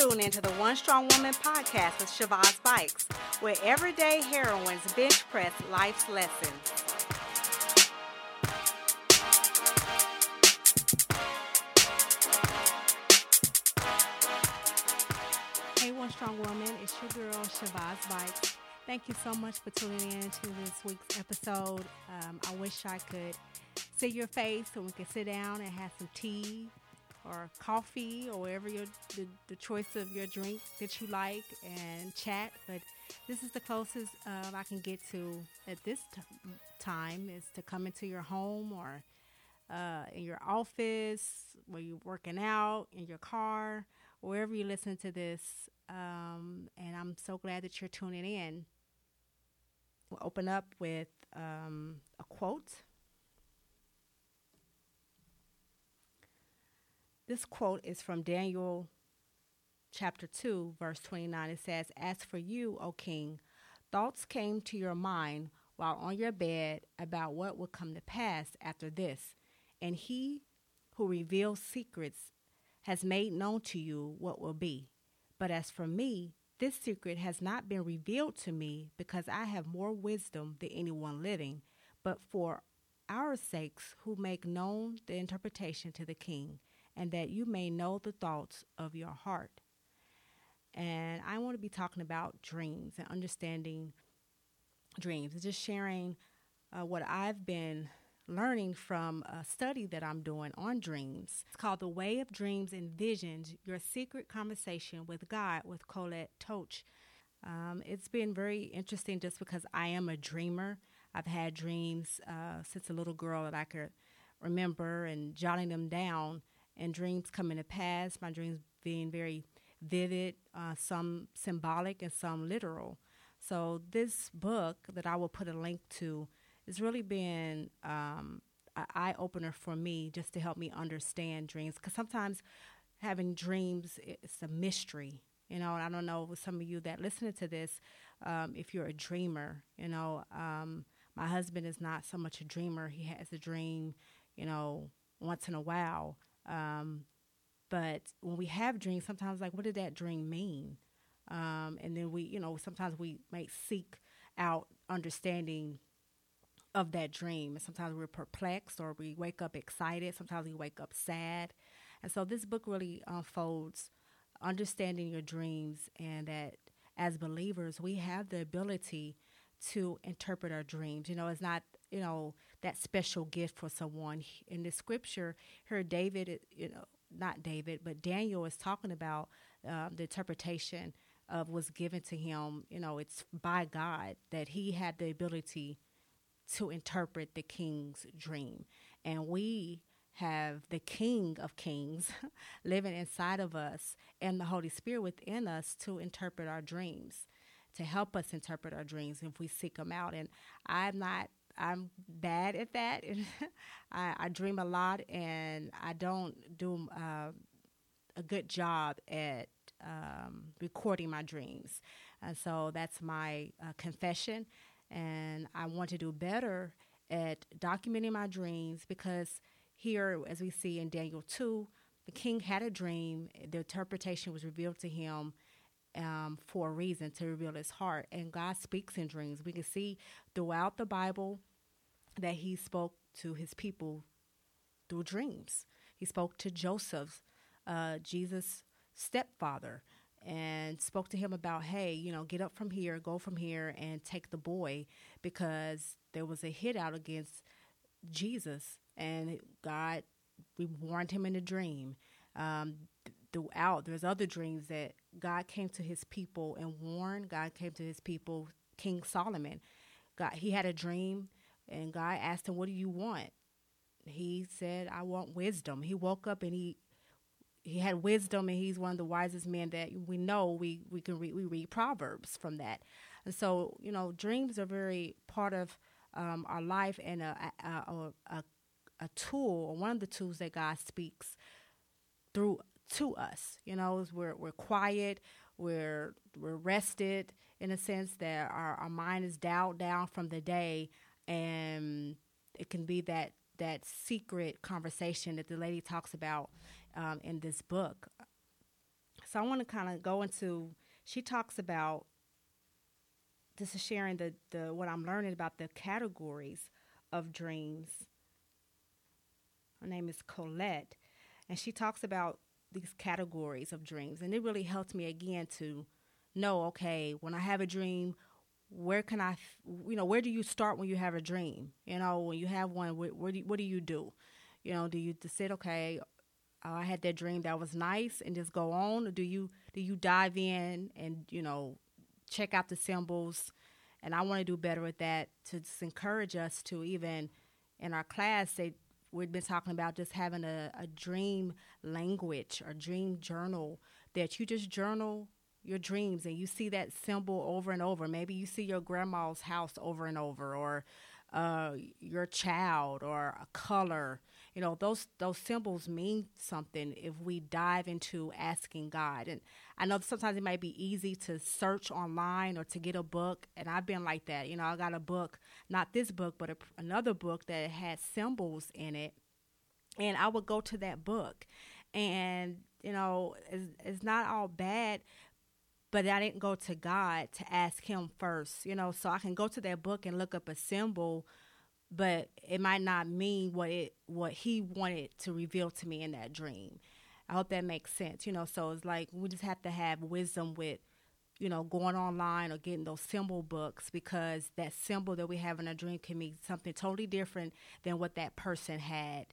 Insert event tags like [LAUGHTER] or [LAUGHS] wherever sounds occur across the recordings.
tune into the One Strong Woman podcast with Shabazz Bikes, where everyday heroines bench press life's lessons. Hey, One Strong Woman, it's your girl Shabazz Bikes. Thank you so much for tuning in to this week's episode. Um, I wish I could see your face so we could sit down and have some tea or coffee or whatever your the, the choice of your drink that you like and chat. But this is the closest uh, I can get to at this t- time is to come into your home or uh, in your office where you're working out in your car wherever you listen to this. Um, and I'm so glad that you're tuning in. We'll open up with um, a quote This quote is from Daniel chapter 2, verse 29. It says, As for you, O king, thoughts came to your mind while on your bed about what will come to pass after this. And he who reveals secrets has made known to you what will be. But as for me, this secret has not been revealed to me because I have more wisdom than anyone living, but for our sakes who make known the interpretation to the king and that you may know the thoughts of your heart. And I want to be talking about dreams and understanding dreams and just sharing uh, what I've been learning from a study that I'm doing on dreams. It's called The Way of Dreams and Visions Your Secret Conversation with God with Colette Toach. Um, it's been very interesting just because I am a dreamer. I've had dreams uh, since a little girl that I could remember and jotting them down and dreams coming to pass. My dreams being very vivid, uh, some symbolic and some literal. So this book that I will put a link to has really been um, an eye opener for me, just to help me understand dreams. Because sometimes having dreams it's a mystery. You know, I don't know some of you that listening to this, um, if you're a dreamer. You know, um, my husband is not so much a dreamer. He has a dream, you know, once in a while. Um, but when we have dreams, sometimes like, what did that dream mean? Um, and then we, you know, sometimes we might seek out understanding of that dream. And sometimes we're perplexed or we wake up excited. Sometimes we wake up sad. And so this book really unfolds understanding your dreams and that as believers, we have the ability to interpret our dreams. You know, it's not, you know, that special gift for someone. In the scripture, here David, you know, not David, but Daniel is talking about uh, the interpretation of was given to him. You know, it's by God that he had the ability to interpret the king's dream, and we have the King of Kings [LAUGHS] living inside of us and the Holy Spirit within us to interpret our dreams, to help us interpret our dreams if we seek them out. And I'm not I'm bad at that. [LAUGHS] I, I, dream a lot, and I don't do uh, a good job at um, recording my dreams. And so that's my uh, confession. And I want to do better at documenting my dreams because here, as we see in Daniel 2, the king had a dream. The interpretation was revealed to him um, for a reason to reveal his heart. And God speaks in dreams. We can see throughout the Bible that he spoke to his people through dreams. He spoke to Joseph, uh, Jesus' stepfather, and spoke to him about, hey, you know, get up from here, go from here, and take the boy because there was a hit out against Jesus, and God we warned him in a dream. Um, throughout, there's other dreams that God came to His people and warned. God came to His people, King Solomon. God, he had a dream and God asked him, What do you want? He said, I want wisdom. He woke up and he he had wisdom and he's one of the wisest men that we know we, we can read we read Proverbs from that. And so, you know, dreams are very part of um, our life and a, a, a, a tool or one of the tools that God speaks through to us. You know, we're we're quiet, we're we're rested in a sense that our, our mind is dialed down from the day and it can be that that secret conversation that the lady talks about um, in this book. so I want to kind of go into. She talks about this is sharing the the what I'm learning about the categories of dreams. Her name is Colette, and she talks about these categories of dreams, and it really helped me again to know. Okay, when I have a dream, where can I, you know, where do you start when you have a dream? You know, when you have one, where, where do, what do you do? You know, do you just sit, okay, oh, I had that dream that was nice and just go on, or do you do you dive in and you know check out the symbols? And I want to do better with that to just encourage us to even in our class they we've been talking about just having a, a dream language or dream journal that you just journal your dreams and you see that symbol over and over. Maybe you see your grandma's house over and over, or uh, your child, or a color. You know, those those symbols mean something if we dive into asking God. And I know sometimes it might be easy to search online or to get a book, and I've been like that. You know, I got a book, not this book, but a, another book that had symbols in it, and I would go to that book, and you know, it's, it's not all bad, but I didn't go to God to ask Him first, you know. So I can go to that book and look up a symbol, but it might not mean what it what He wanted to reveal to me in that dream. I hope that makes sense, you know. So it's like we just have to have wisdom with, you know, going online or getting those symbol books because that symbol that we have in a dream can mean something totally different than what that person had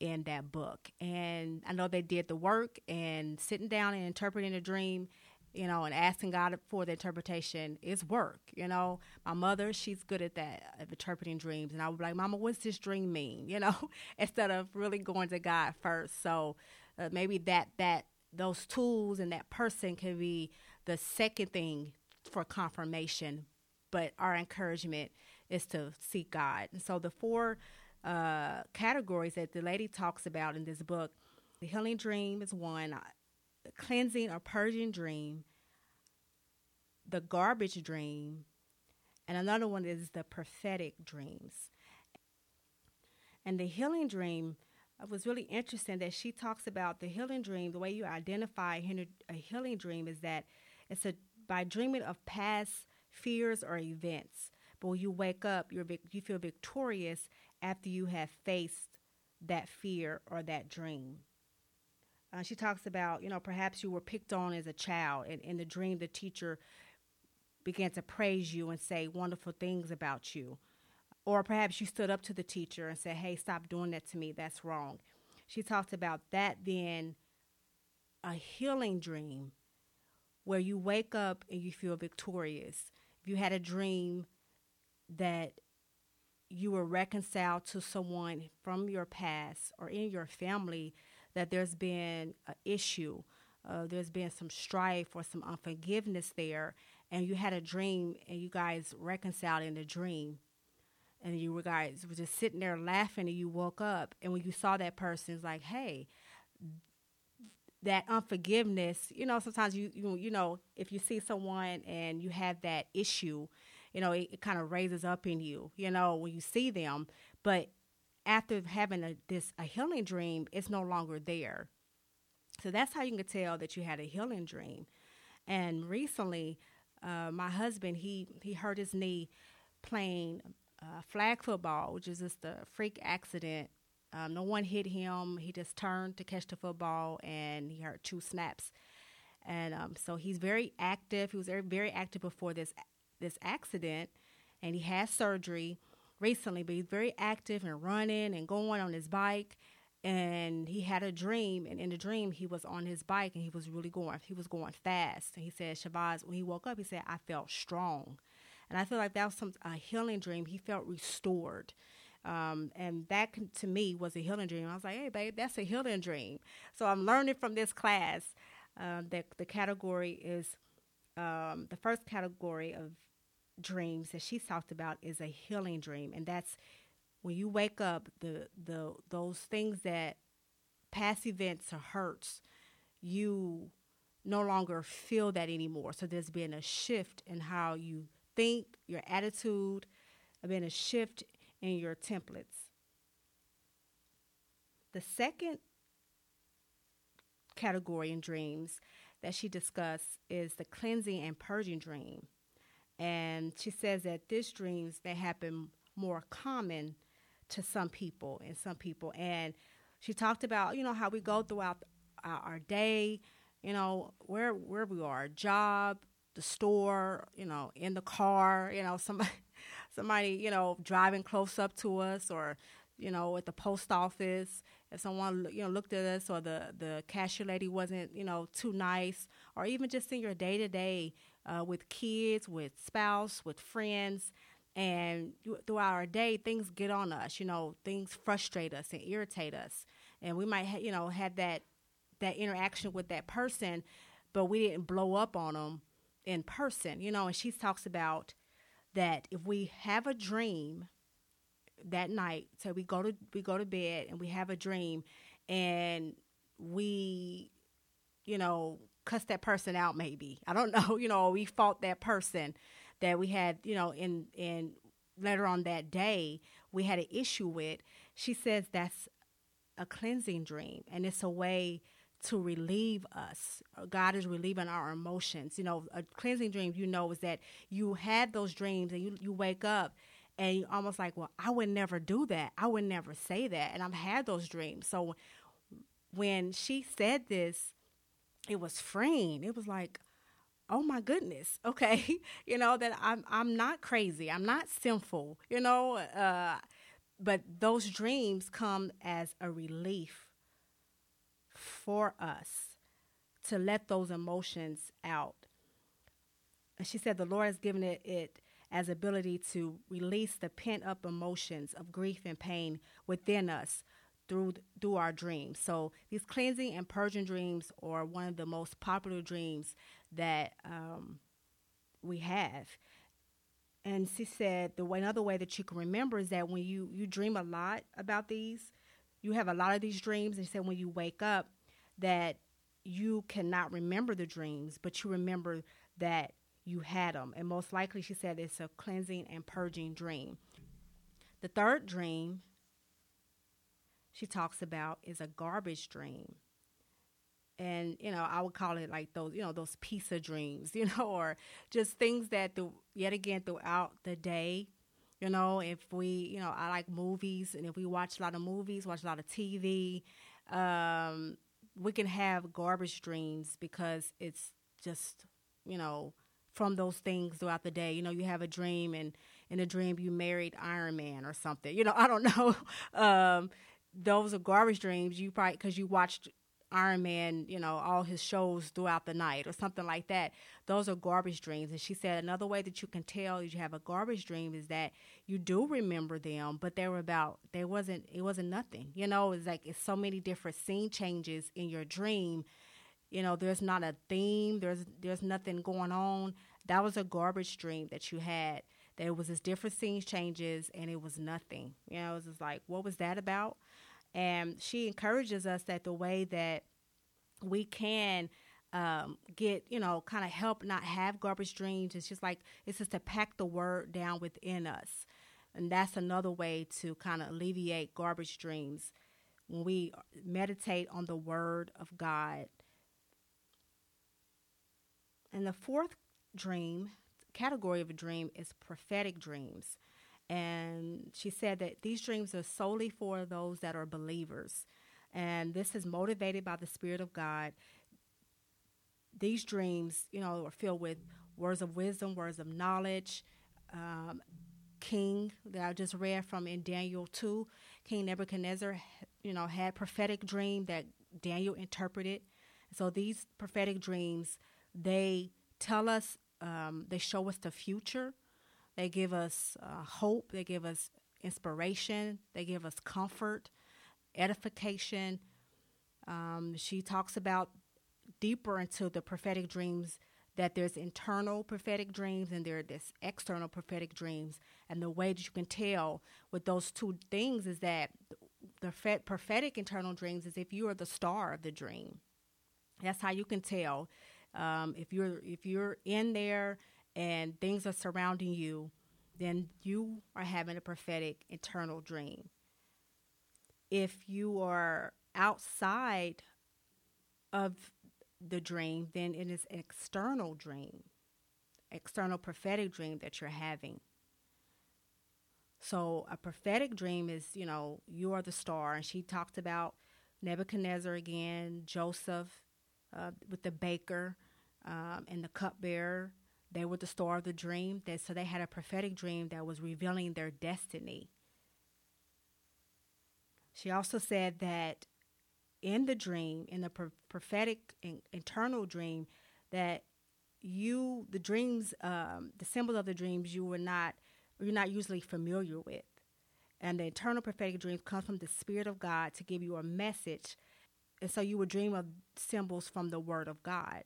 in that book. And I know they did the work and sitting down and interpreting a dream you know, and asking God for the interpretation is work. You know, my mother, she's good at that, of interpreting dreams. And I would be like, Mama, what's this dream mean? [LAUGHS] You know, instead of really going to God first. So uh, maybe that, that, those tools and that person can be the second thing for confirmation. But our encouragement is to seek God. And so the four uh, categories that the lady talks about in this book the healing dream is one cleansing or purging dream, the garbage dream, and another one is the prophetic dreams. And the healing dream was really interesting that she talks about the healing dream. The way you identify a healing dream is that it's a by dreaming of past fears or events. But when you wake up, you're you feel victorious after you have faced that fear or that dream. Uh, she talks about, you know, perhaps you were picked on as a child, and in the dream, the teacher began to praise you and say wonderful things about you. Or perhaps you stood up to the teacher and said, hey, stop doing that to me, that's wrong. She talked about that being a healing dream where you wake up and you feel victorious. If you had a dream that you were reconciled to someone from your past or in your family that there's been an issue, uh, there's been some strife or some unforgiveness there, and you had a dream and you guys reconciled in the dream. And you guys were just sitting there laughing, and you woke up, and when you saw that person, it's like, hey, that unforgiveness. You know, sometimes you you you know if you see someone and you have that issue, you know, it, it kind of raises up in you. You know, when you see them, but after having a, this a healing dream, it's no longer there. So that's how you can tell that you had a healing dream. And recently, uh, my husband he he hurt his knee playing uh, flag football, which is just a freak accident. Um, no one hit him. He just turned to catch the football, and he hurt two snaps. And um, so he's very active. He was very very active before this this accident, and he had surgery recently, but he's very active and running and going on his bike. And he had a dream, and in the dream, he was on his bike and he was really going. He was going fast. And he said, Shabazz, when he woke up, he said, "I felt strong," and I feel like that was some a healing dream. He felt restored. Um, and that to me was a healing dream. I was like, hey, babe, that's a healing dream. So I'm learning from this class um, that the category is um, the first category of dreams that she talked about is a healing dream, and that's when you wake up, the the those things that past events or hurts, you no longer feel that anymore. So there's been a shift in how you think, your attitude, been a shift in your templates. The second category in dreams that she discussed is the cleansing and purging dream. And she says that this dreams they happen more common to some people and some people. And she talked about, you know, how we go throughout our, day, you know, where where we are, job, the store, you know, in the car, you know, [LAUGHS] somebody somebody, you know, driving close up to us or, you know, at the post office, if someone you know looked at us or the the cashier lady wasn't, you know, too nice or even just in your day-to-day uh, with kids, with spouse, with friends, and throughout our day things get on us, you know, things frustrate us and irritate us. And we might, ha- you know, have that that interaction with that person, but we didn't blow up on them in person, you know. And she talks about that if we have a dream that night, so we go to we go to bed and we have a dream, and we, you know, cuss that person out. Maybe I don't [LAUGHS] know, you know, we fought that person that we had, you know, in in later on that day we had an issue with. She says that's a cleansing dream, and it's a way to relieve us. God is relieving our emotions. You know, a cleansing dream, you know, is that you had those dreams and you, you wake up and you're almost like, well, I would never do that. I would never say that. And I've had those dreams. So when she said this, it was freeing. It was like, oh my goodness, [LAUGHS] okay, you know that I'm I'm not crazy. I'm not sinful. You know, uh, but those dreams come as a relief for us to let those emotions out. And she said the Lord has given it, it as ability to release the pent up emotions of grief and pain within us through through our dreams. So these cleansing and purging dreams are one of the most popular dreams that um, we have. And she said the way another way that you can remember is that when you you dream a lot about these, you have a lot of these dreams. And she said when you wake up, that you cannot remember the dreams, but you remember that you had them. And most likely, she said it's a cleansing and purging dream. The third dream she talks about is a garbage dream. And, you know, I would call it like those, you know, those pizza dreams, [LAUGHS] you know, or just things that, the, yet again, throughout the day, you know, if we, you know, I like movies, and if we watch a lot of movies, watch a lot of TV, um, we can have garbage dreams because it's just you know from those things throughout the day. You know, you have a dream, and in a dream you married Iron Man or something. You know, [LAUGHS] I don't know. [LAUGHS] Um, those are garbage dreams. You probably because you watched Iron Man, you know, all his shows throughout the night or something like that. Those are garbage dreams. And she said another way that you can tell you have a garbage dream is that you do remember them, but they were about they wasn't it wasn't nothing. You know, it's like it's so many different scene changes in your dream. You know, there's not a theme, there's there's nothing going on. That was a garbage dream that you had. There was this different scene changes and it was nothing. You know, it was just like, what was that about? And she encourages us that the way that we can um, get, you know, kind of help not have garbage dreams, it's just like, it's just to pack the word down within us. And that's another way to kind of alleviate garbage dreams when we meditate on the word of God. And the fourth dream, category of a dream, is prophetic dreams. And she said that these dreams are solely for those that are believers. And this is motivated by the Spirit of God. These dreams, you know, are filled with words of wisdom, words of knowledge. Um, king that I just read from in Daniel 2, King Nebuchadnezzar, you know, had prophetic dream that Daniel interpreted. So these prophetic dreams, they tell us, um, they show us the future they give us uh, hope. They give us inspiration. They give us comfort, edification. Um, she talks about deeper into the prophetic dreams that there's internal prophetic dreams and there are this external prophetic dreams. And the way that you can tell with those two things is that the prophetic internal dreams is if you are the star of the dream. That's how you can tell um, if you're if you're in there and things are surrounding you, then you are having a prophetic internal dream. If you are outside of the dream, then it is an external dream, external prophetic dream that you're having. So a prophetic dream is, you know, you are the star. And she talked about Nebuchadnezzar again, Joseph uh, with the baker um, and the cupbearer. They were the star of the dream. That, so they had a prophetic dream that was revealing their destiny. She also said that in the dream, in the pro- prophetic in, internal dream, that you, the dreams, um, the symbols of the dreams, you were not, you're not usually familiar with. And the internal prophetic dreams come from the Spirit of God to give you a message. And so you would dream of symbols from the Word of God.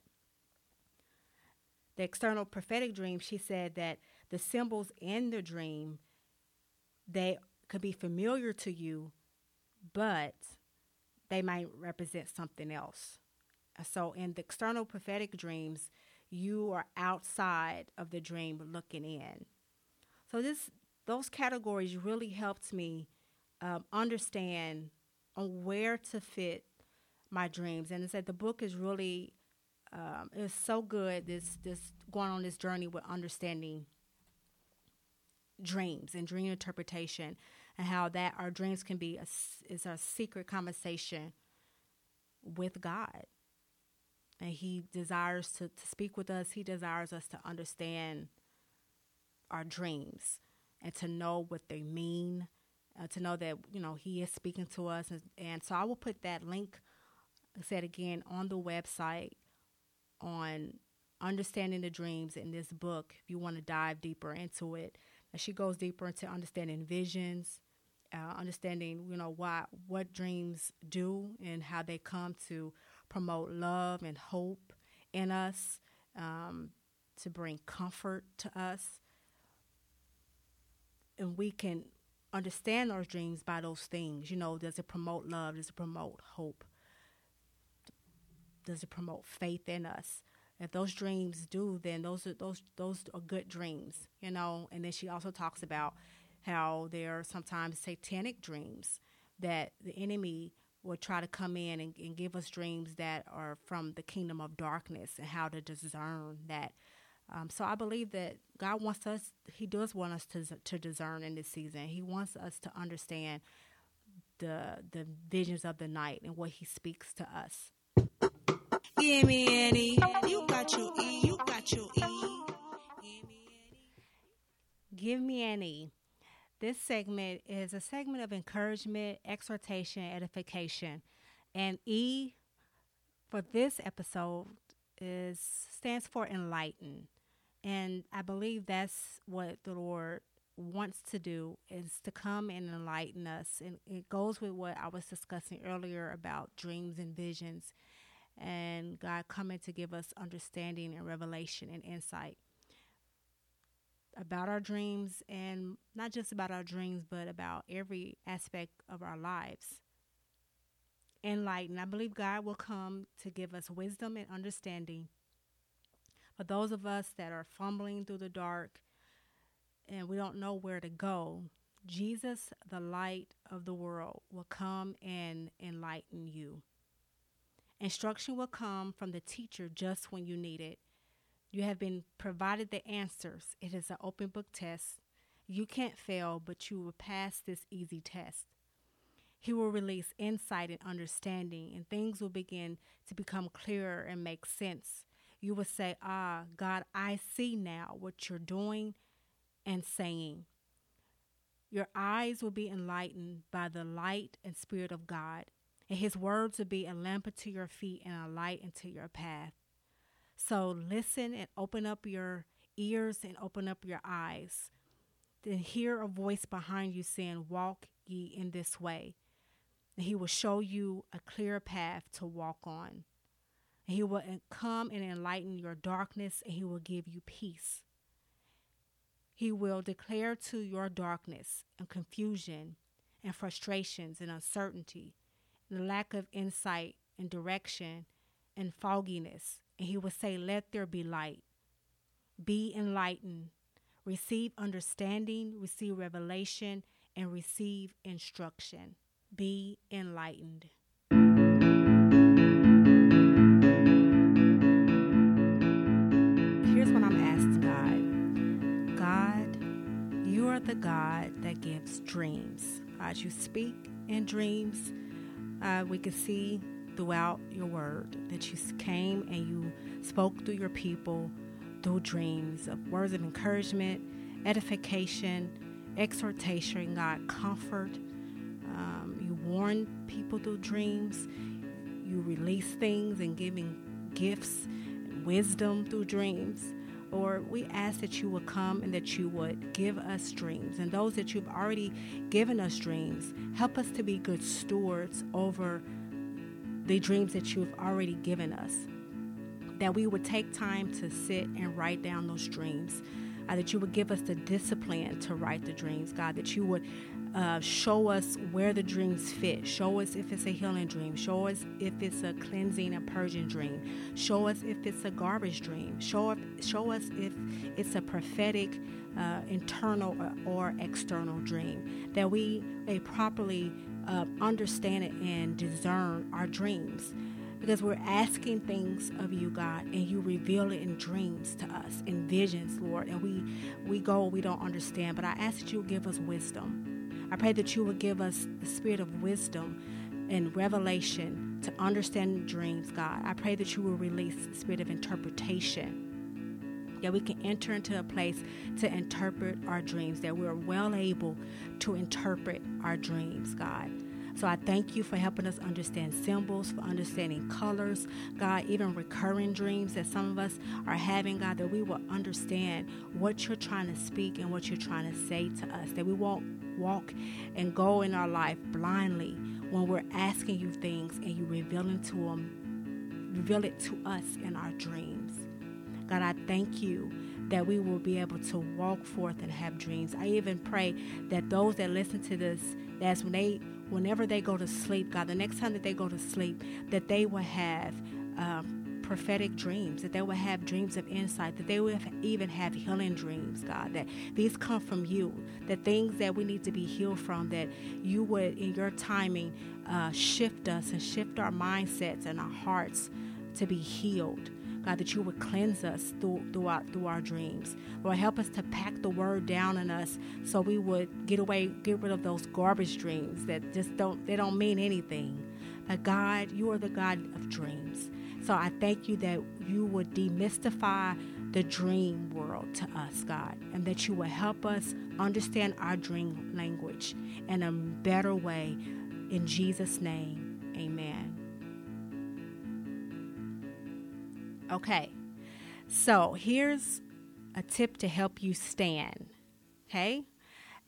The external prophetic dream, she said that the symbols in the dream, they could be familiar to you, but they might represent something else. So in the external prophetic dreams, you are outside of the dream looking in. So this those categories really helped me um, understand on where to fit my dreams. And I said the book is really um, it's so good. This this going on this journey with understanding dreams and dream interpretation, and how that our dreams can be a, is a secret conversation with God. And He desires to, to speak with us. He desires us to understand our dreams and to know what they mean, uh, to know that you know He is speaking to us. And, and so I will put that link, said again, on the website on understanding the dreams in this book. If you want to dive deeper into it, and she goes deeper into understanding visions. Uh, understanding, you know, why what dreams do and how they come to promote love and hope in us, um, to bring comfort to us and we can understand our dreams by those things. You know, does it promote love? Does it promote hope? Does it promote faith in us? If those dreams do, then those are those those are good dreams, you know. And then she also talks about how there are sometimes satanic dreams that the enemy will try to come in and, and give us dreams that are from the kingdom of darkness and how to discern that um, so I believe that God wants us, He does want us to, to discern in this season. He wants us to understand the the visions of the night and what He speaks to us. Give me any, you got your E, you got your E. Give me any. This segment is a segment of encouragement, exhortation, edification. And E for this episode is stands for enlighten. And I believe that's what the Lord wants to do is to come and enlighten us. And it goes with what I was discussing earlier about dreams and visions and God coming to give us understanding and revelation and insight about our dreams and not just about our dreams, but about every aspect of our lives. Enlighten. I believe God will come to give us wisdom and understanding for those of us that are fumbling through the dark and we don't know where to go, Jesus, the light of the world, will come and enlighten you. Instruction will come from the teacher just when you need it. You have been provided the answers. It is an open book test. You can't fail, but you will pass this easy test. He will release insight and understanding, and things will begin to become clearer and make sense you will say, Ah, God, I see now what you're doing and saying. Your eyes will be enlightened by the light and spirit of God, and his words will be a lamp unto your feet and a light into your path. So listen and open up your ears and open up your eyes. Then hear a voice behind you saying, Walk ye in this way. And he will show you a clear path to walk on. He will come and enlighten your darkness, and He will give you peace. He will declare to your darkness and confusion and frustrations and uncertainty and lack of insight and direction and fogginess. And He would say, Let there be light. Be enlightened. Receive understanding, receive revelation, and receive instruction. Be enlightened. here's what I'm asking God God, you are the God that gives dreams. God, you speak in dreams. Uh, we can see throughout your word that you came and you spoke through your people through dreams of words of encouragement, edification, exhortation, God, comfort. Um, you warn people through dreams. You release things and giving gifts, wisdom through dreams. Lord, we ask that you would come and that you would give us dreams. And those that you've already given us dreams, help us to be good stewards over the dreams that you've already given us. That we would take time to sit and write down those dreams. Uh, that you would give us the discipline to write the dreams, God. That you would uh, show us where the dreams fit. Show us if it's a healing dream. Show us if it's a cleansing and purging dream. Show us if it's a garbage dream. Show, show us if it's a prophetic, uh, internal or, external dream. That we may properly uh, understand it and discern our dreams because we're asking things of you god and you reveal it in dreams to us in visions lord and we we go we don't understand but i ask that you give us wisdom I pray that you would give us the spirit of wisdom and revelation to understand dreams, God. I pray that you will release the spirit of interpretation. That we can enter into a place to interpret our dreams, that we're well able to interpret our dreams, God. So I thank you for helping us understand symbols, for understanding colors, God, even recurring dreams that some of us are having, God, that we will understand what you're trying to speak and what you're trying to say to us, that we won't walk and go in our life blindly when we're asking you things and you revealing to them, reveal it to us in our dreams. God, I thank you that we will be able to walk forth and have dreams. I even pray that those that listen to this, that's when they, whenever they go to sleep, God, the next time that they go to sleep, that they will have. Um, prophetic dreams, that they will have dreams of insight, that they will even have healing dreams, God, that these come from you, the things that we need to be healed from, that you would, in your timing, uh, shift us and shift our mindsets and our hearts to be healed. God, that you would cleanse us through, throughout through our dreams. Lord, help us to pack the word down in us so we would get away, get rid of those garbage dreams that just don't they don't mean anything. But God, you are the God of dreams. So I thank you that you would demystify the dream world to us, God, and that you will help us understand our dream language in a better way. In Jesus' name, amen. Okay, so here's a tip to help you stand. Okay,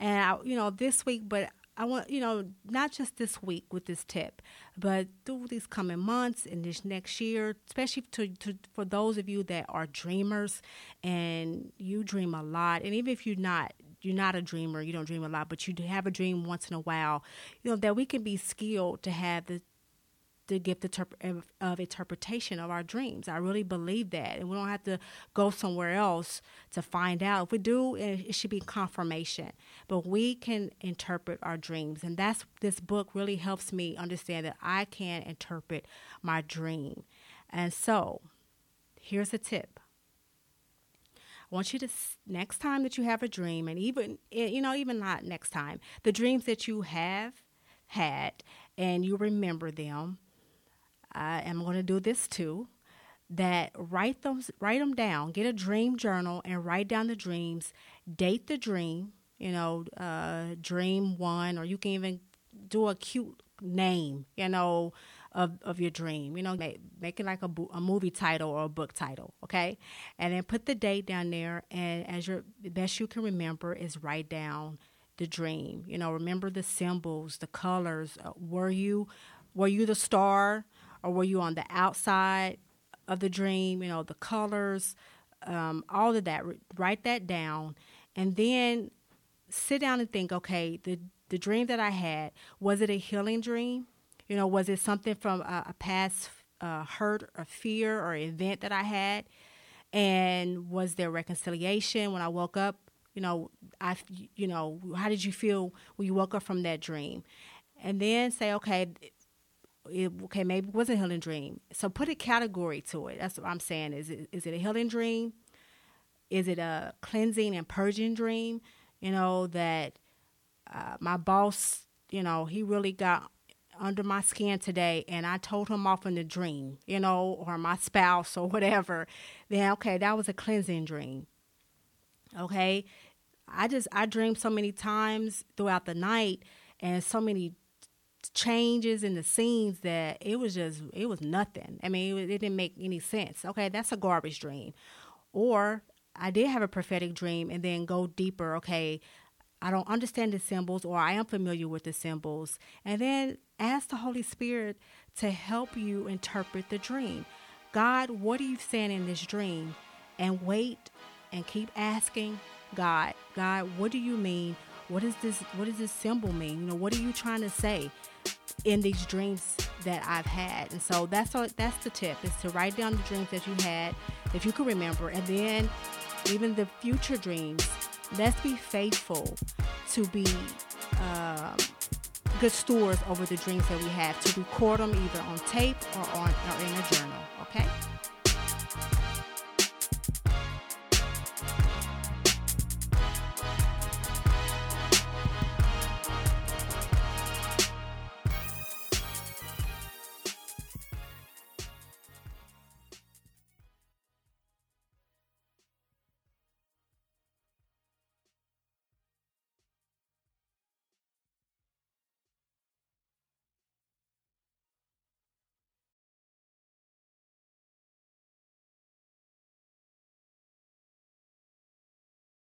and I, you know, this week, but I want, you know, not just this week with this tip, but through these coming months and this next year, especially to, to for those of you that are dreamers and you dream a lot, and even if you're not, you're not a dreamer, you don't dream a lot, but you have a dream once in a while, you know, that we can be skilled to have the the gift of, interpretation of our dreams. I really believe that. And we don't have to go somewhere else to find out. If we do, it should be confirmation. But we can interpret our dreams. And that's this book really helps me understand that I can interpret my dream. And so here's a tip. I want you to next time that you have a dream and even eh, you know even not next time the dreams that you have had and you remember them I am going to do this too. That write them, write them down. Get a dream journal and write down the dreams. Date the dream. You know, uh, dream one, or you can even do a cute name. You know, of, of your dream. You know, make, make it like a, a movie title or a book title, okay? And then put the date down there, and as your best you can remember is write down the dream. You know, remember the symbols, the colors. Uh, were you were you the star? Or were you on the outside of the dream? You know, the colors, um, all of that. Write that down, and then sit down and think. Okay, the the dream that I had was it a healing dream? You know, was it something from a, a past uh, hurt or fear or event that I had? And was there reconciliation when I woke up? You know, I, you know, how did you feel when you woke up from that dream? And then say, okay, it, okay, maybe it was a healing dream. So put a category to it. That's what I'm saying. Is it is it a healing dream? is it a cleansing and purging dream? You know, that uh, my boss, you know, he really got under my skin today and I told him off in the dream, you know, or my spouse or whatever, then okay, that was a cleansing dream. Okay. I just I dreamed so many times throughout the night and so many changes in the scenes that it was just it was nothing. I mean, it, it didn't make any sense. Okay, that's a garbage dream. Or I did have a prophetic dream and then go deeper. Okay, I don't understand the symbols or I am familiar with the symbols. And then ask the Holy Spirit to help you interpret the dream. God, what are you saying in this dream? And wait and keep asking God, God, what do you mean? What is this what does this symbol mean? You know, what are you trying to say in these dreams that I've had? And so that's all, that's the tip is to write down the dreams that you had, if you can remember, and then even the future dreams. Let's be faithful to be um, good stewards over the dreams that we have, to record them either on tape or on or in a journal. Okay.